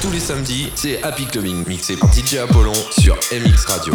Tous les samedis, c'est Happy Clubbing, mixé par DJ Apollon sur MX Radio.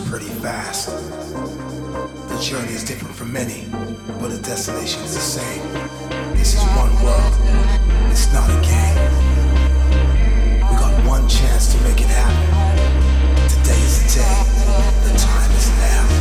pretty fast. The journey is different for many, but the destination is the same. This is one world, it's not a game. We got one chance to make it happen. Today is the day, the time is now.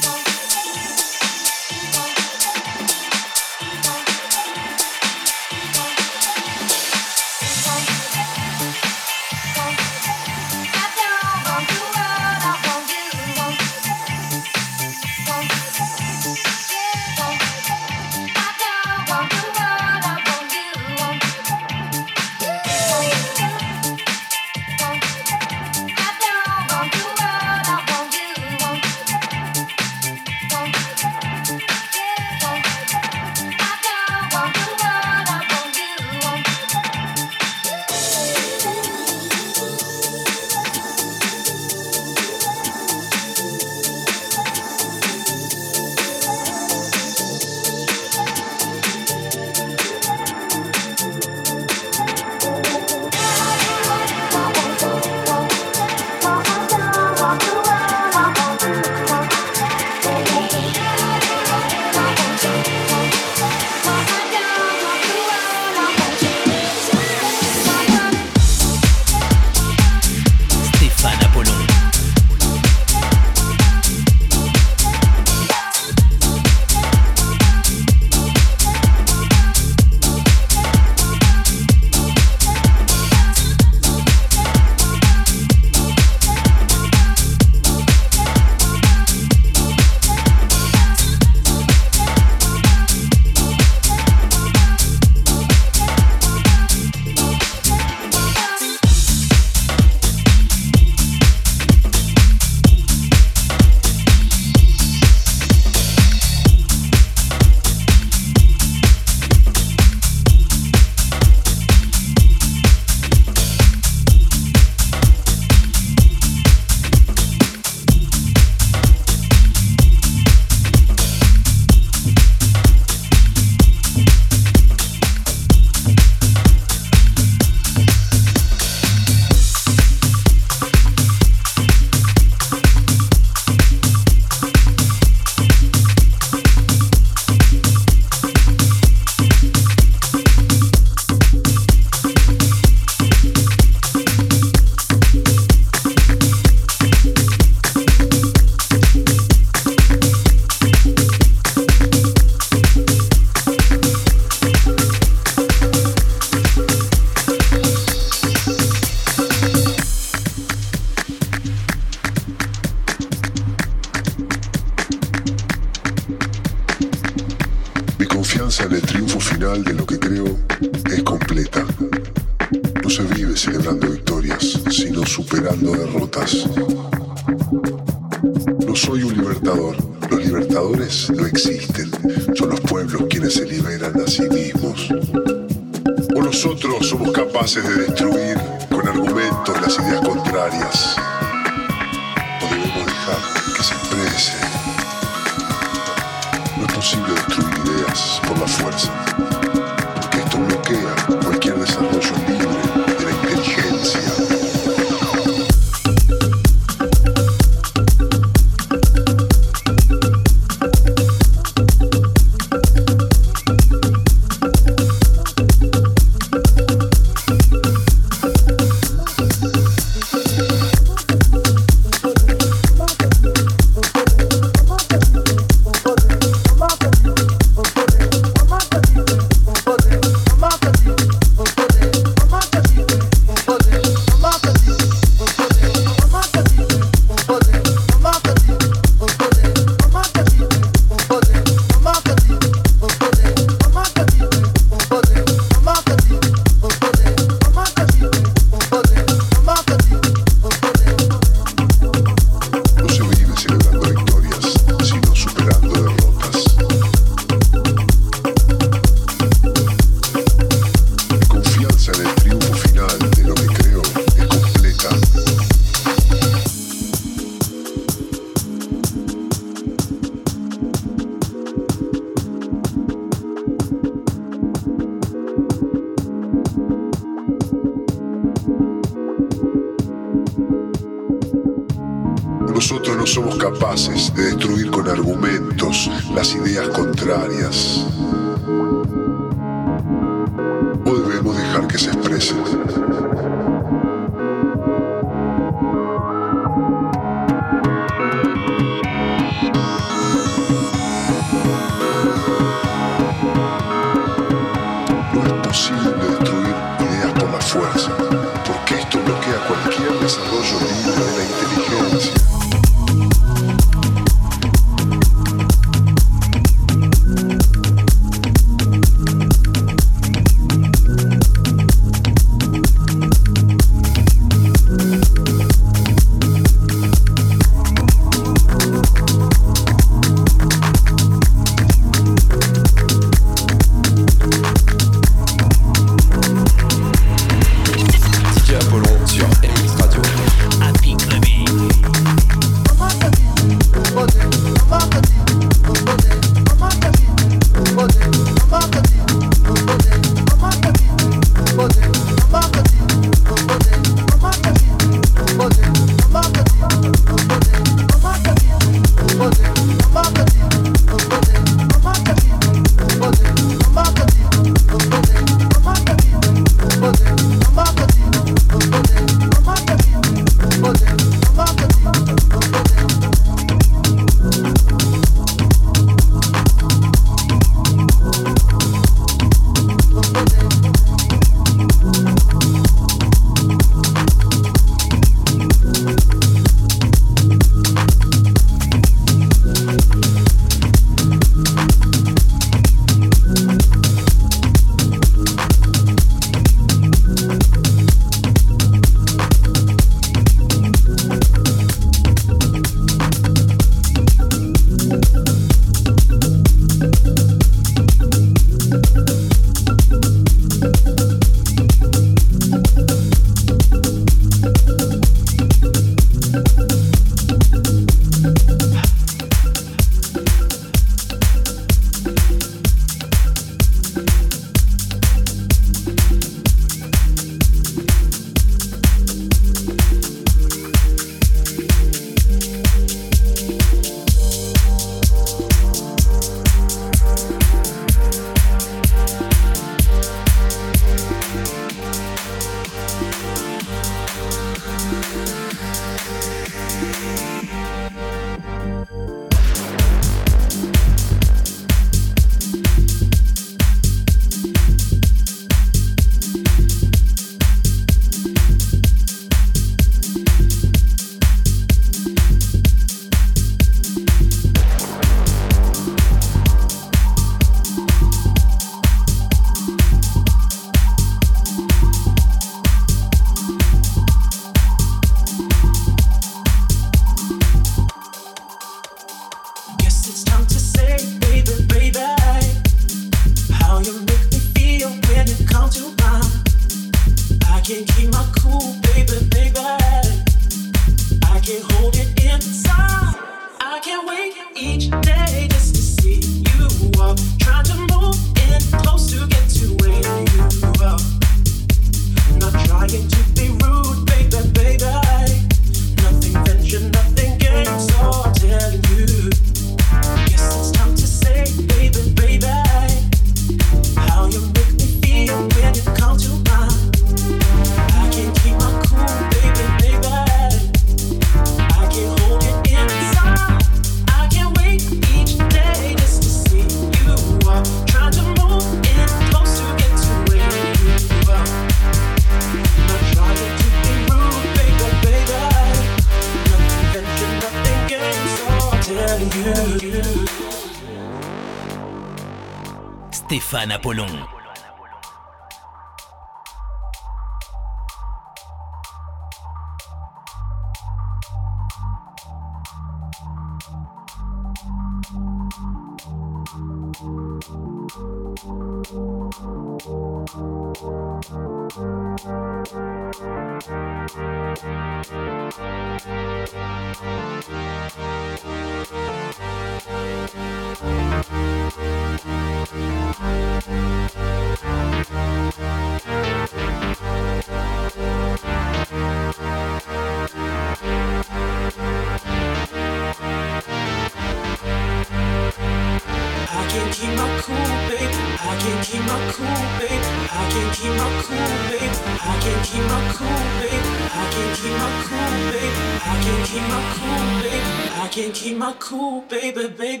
keep my cool, babe. I can keep my cool, babe. I can't keep my cool, baby. I can't keep my cool, baby. I can't keep my cool, baby, baby.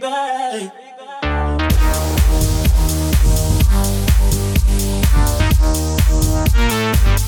baby.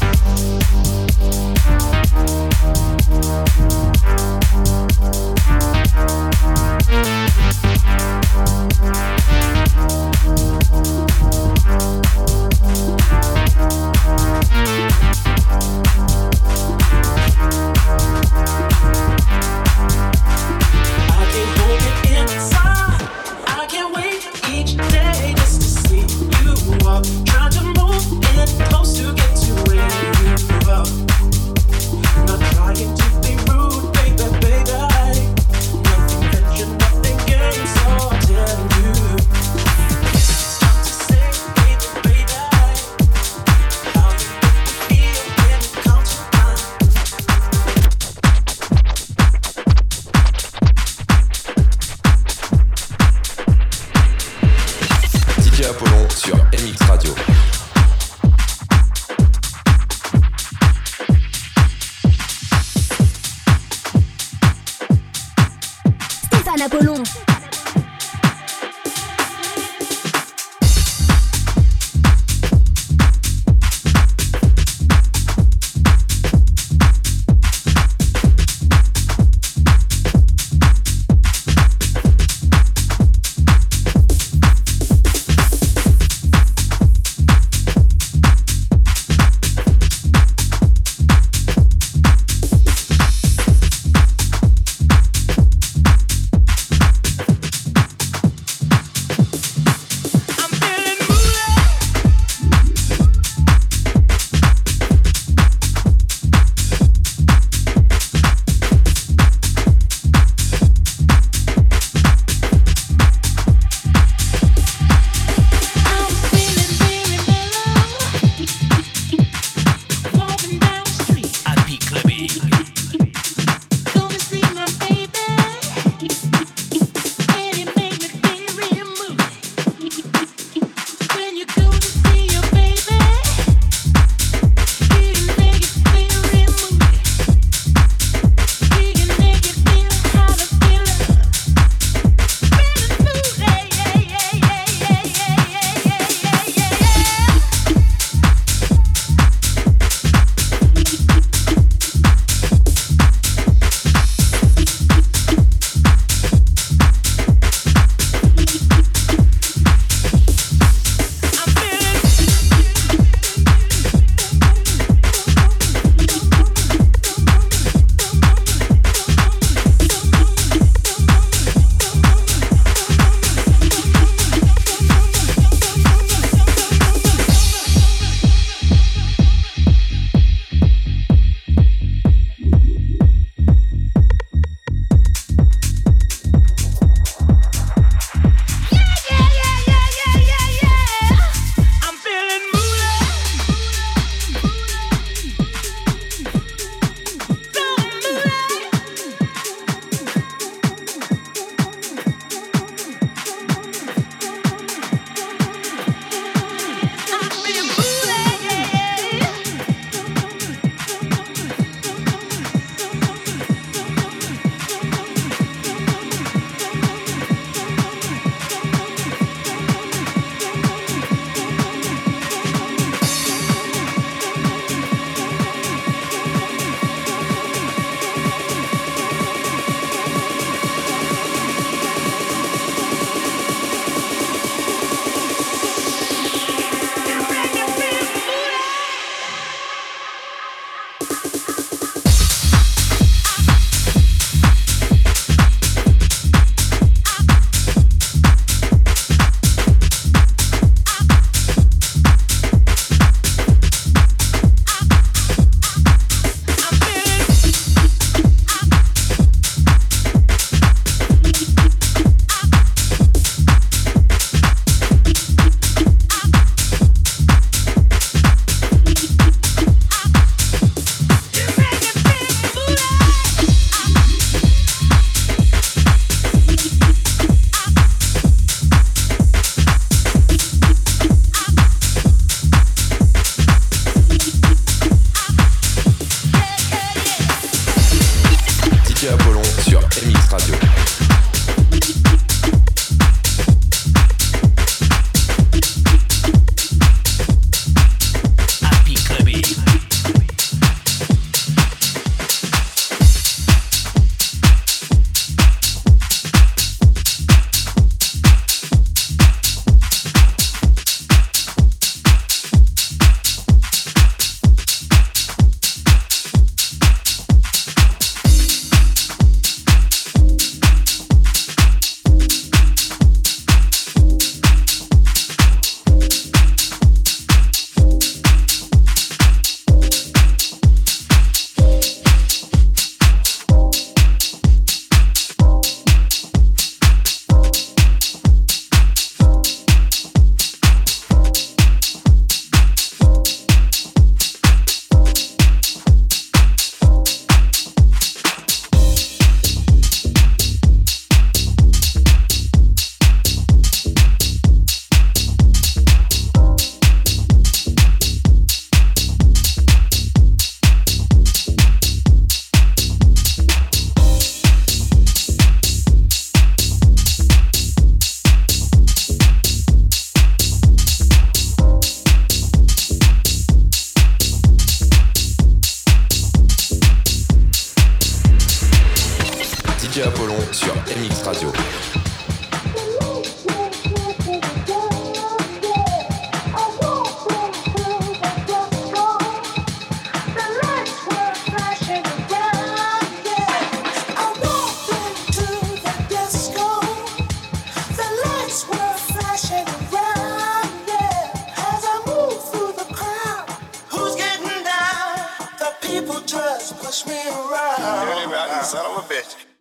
Sara Lopete.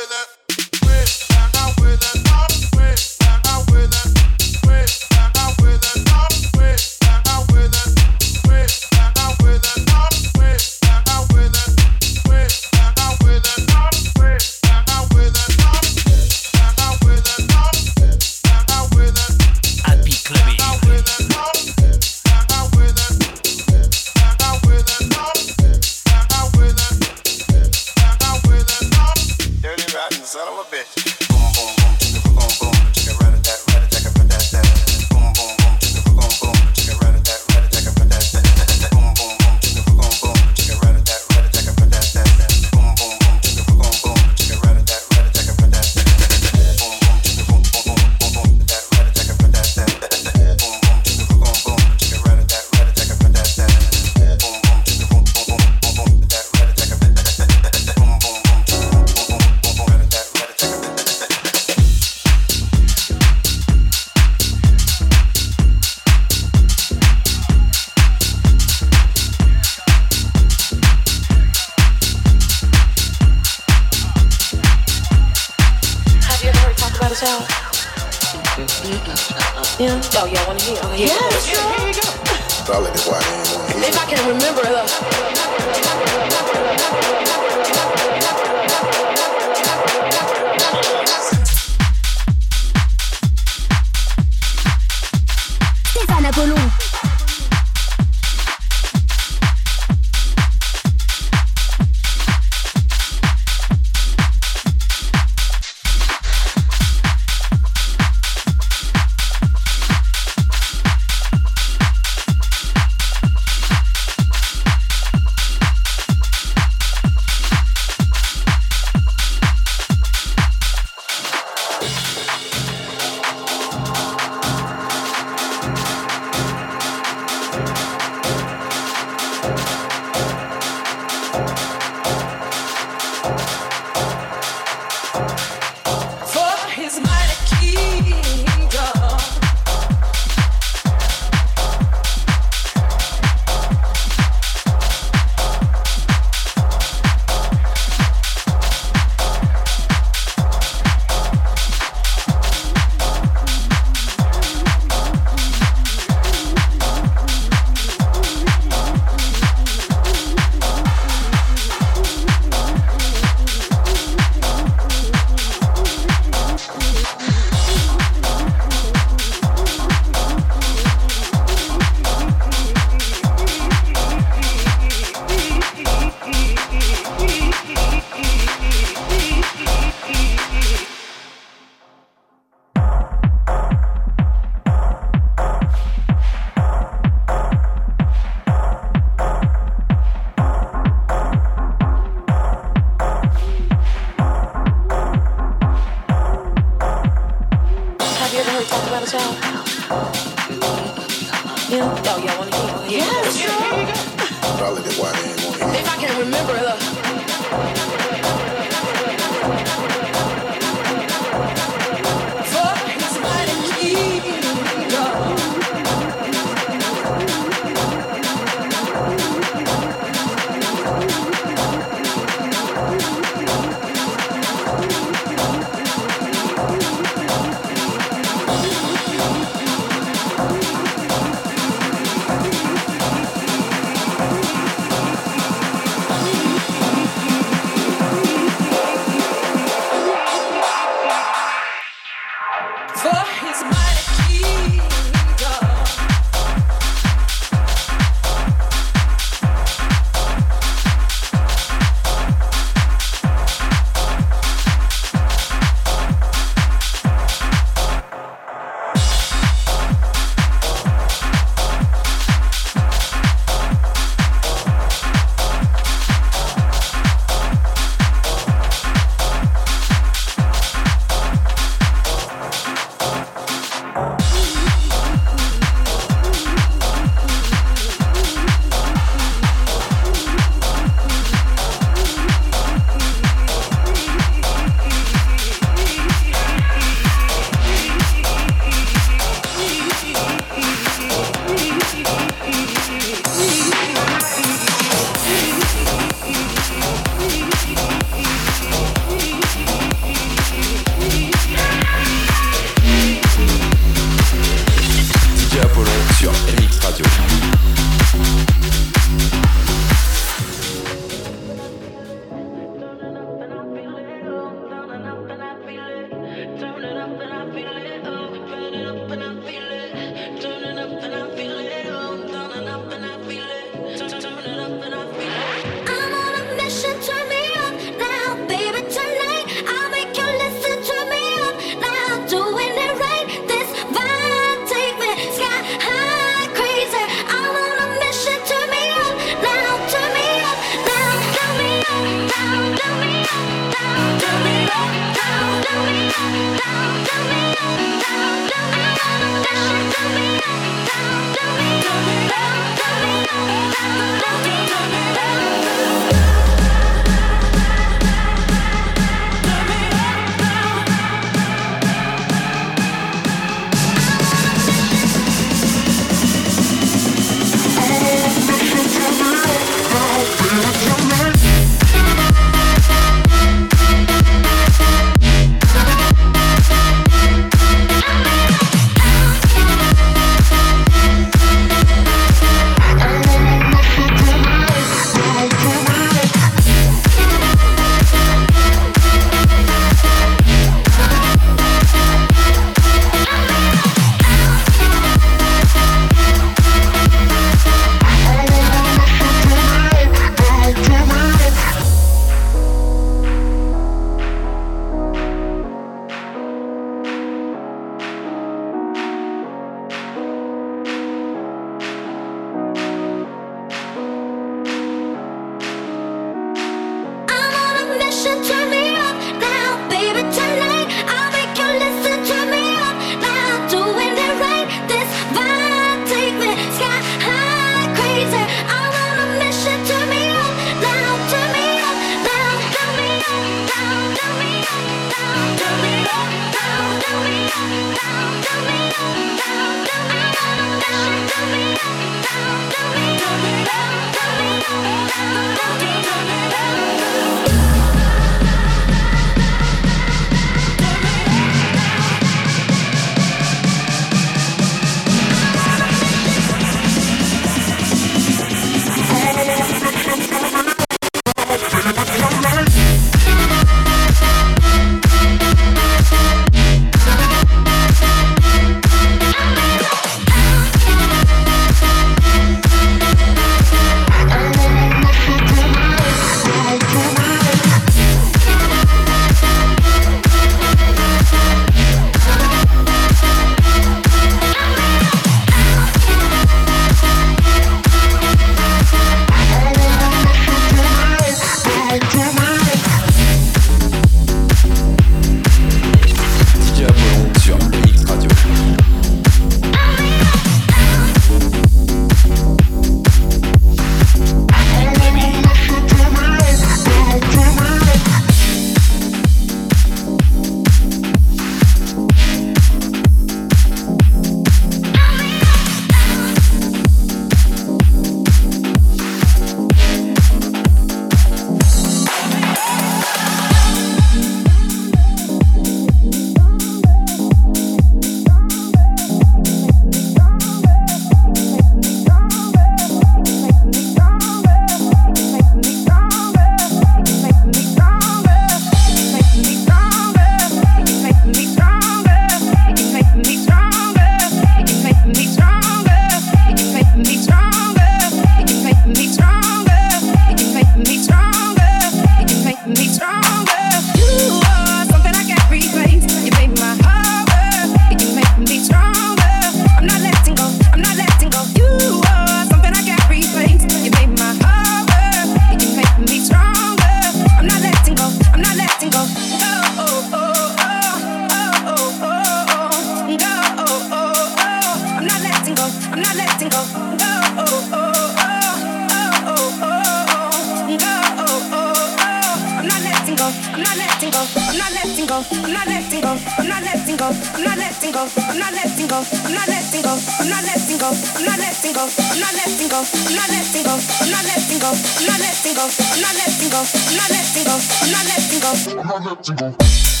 I'm not letting go.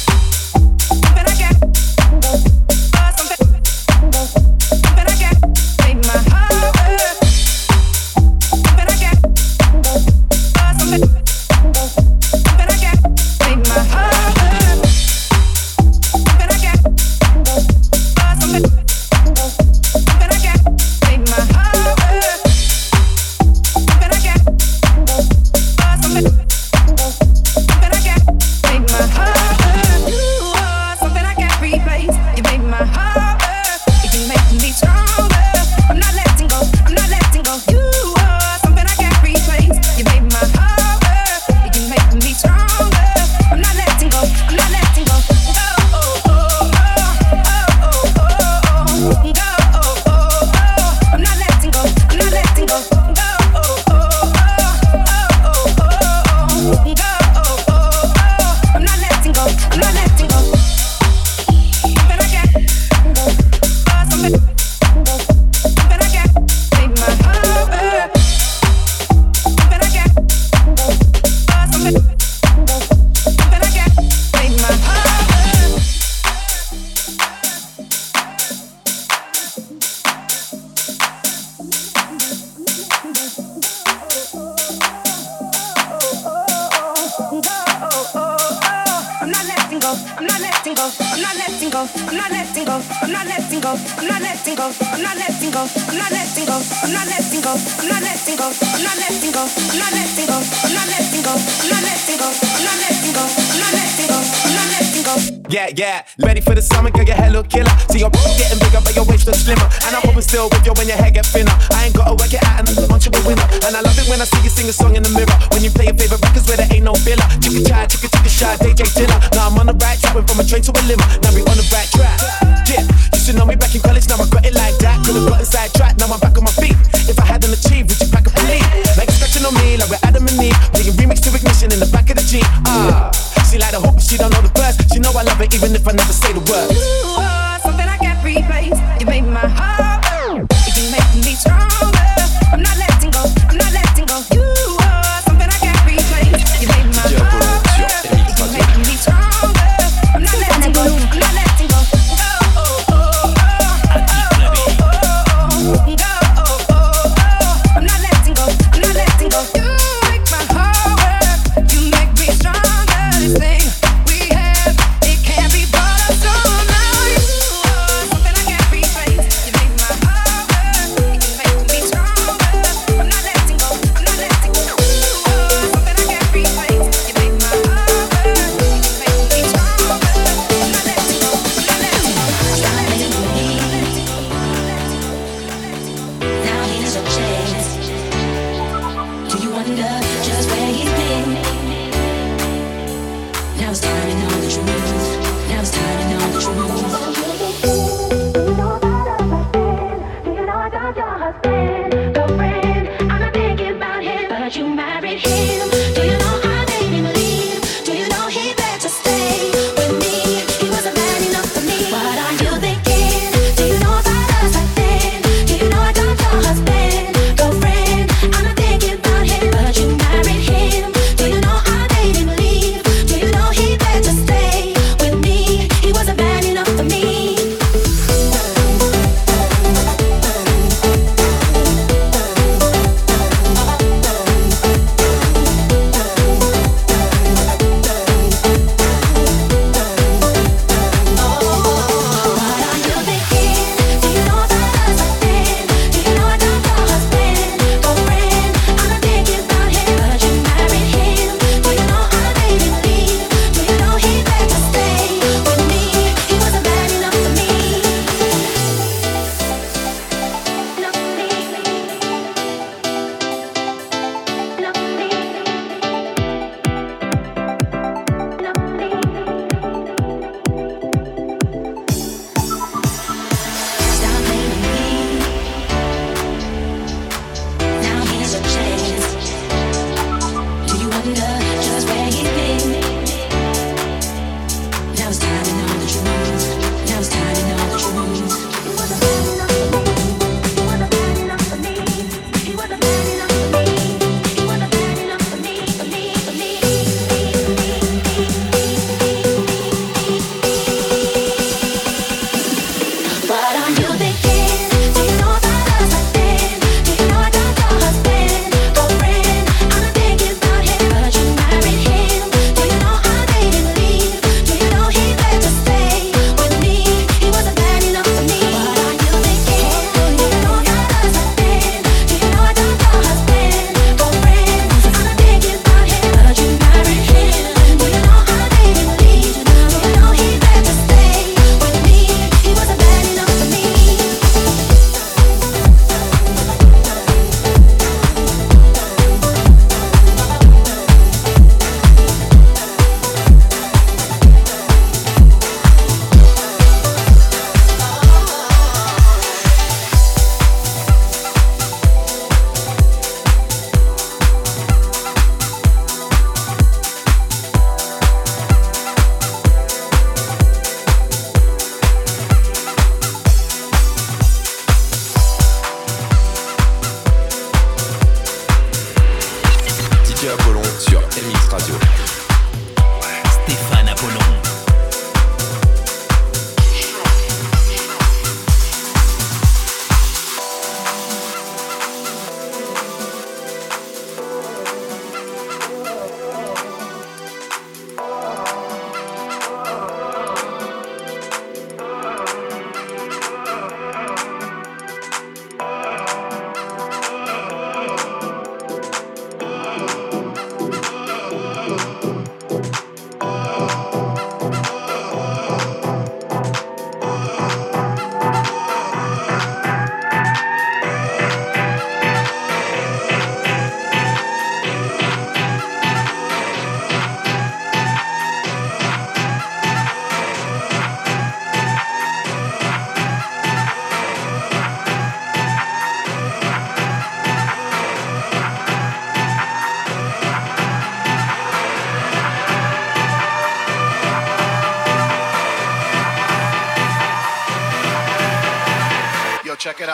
hair get thinner. I ain't gotta work it out, and I'm punchable winner. And I love it when I see you sing a song in the mirror. When you play your favorite records where there ain't no filler. Chicka chai, chicka chicka shy, DJ dinner. Now I'm on the right track, went from a train to a limo. Now we on the right track. Yeah, used to know me back in college, now I got it like that. Could've inside track now I'm back on my feet. If I hadn't achieved, would you pack up and leave? Like stretching on me, like we're Adam and Eve. Playing remix to ignition in the back of the Jeep. Ah, uh, she like the hook, but she don't know the first. She know I love it even if I never say the word. You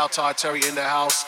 check it out, Todd Terry in the house.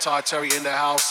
Terry in the house.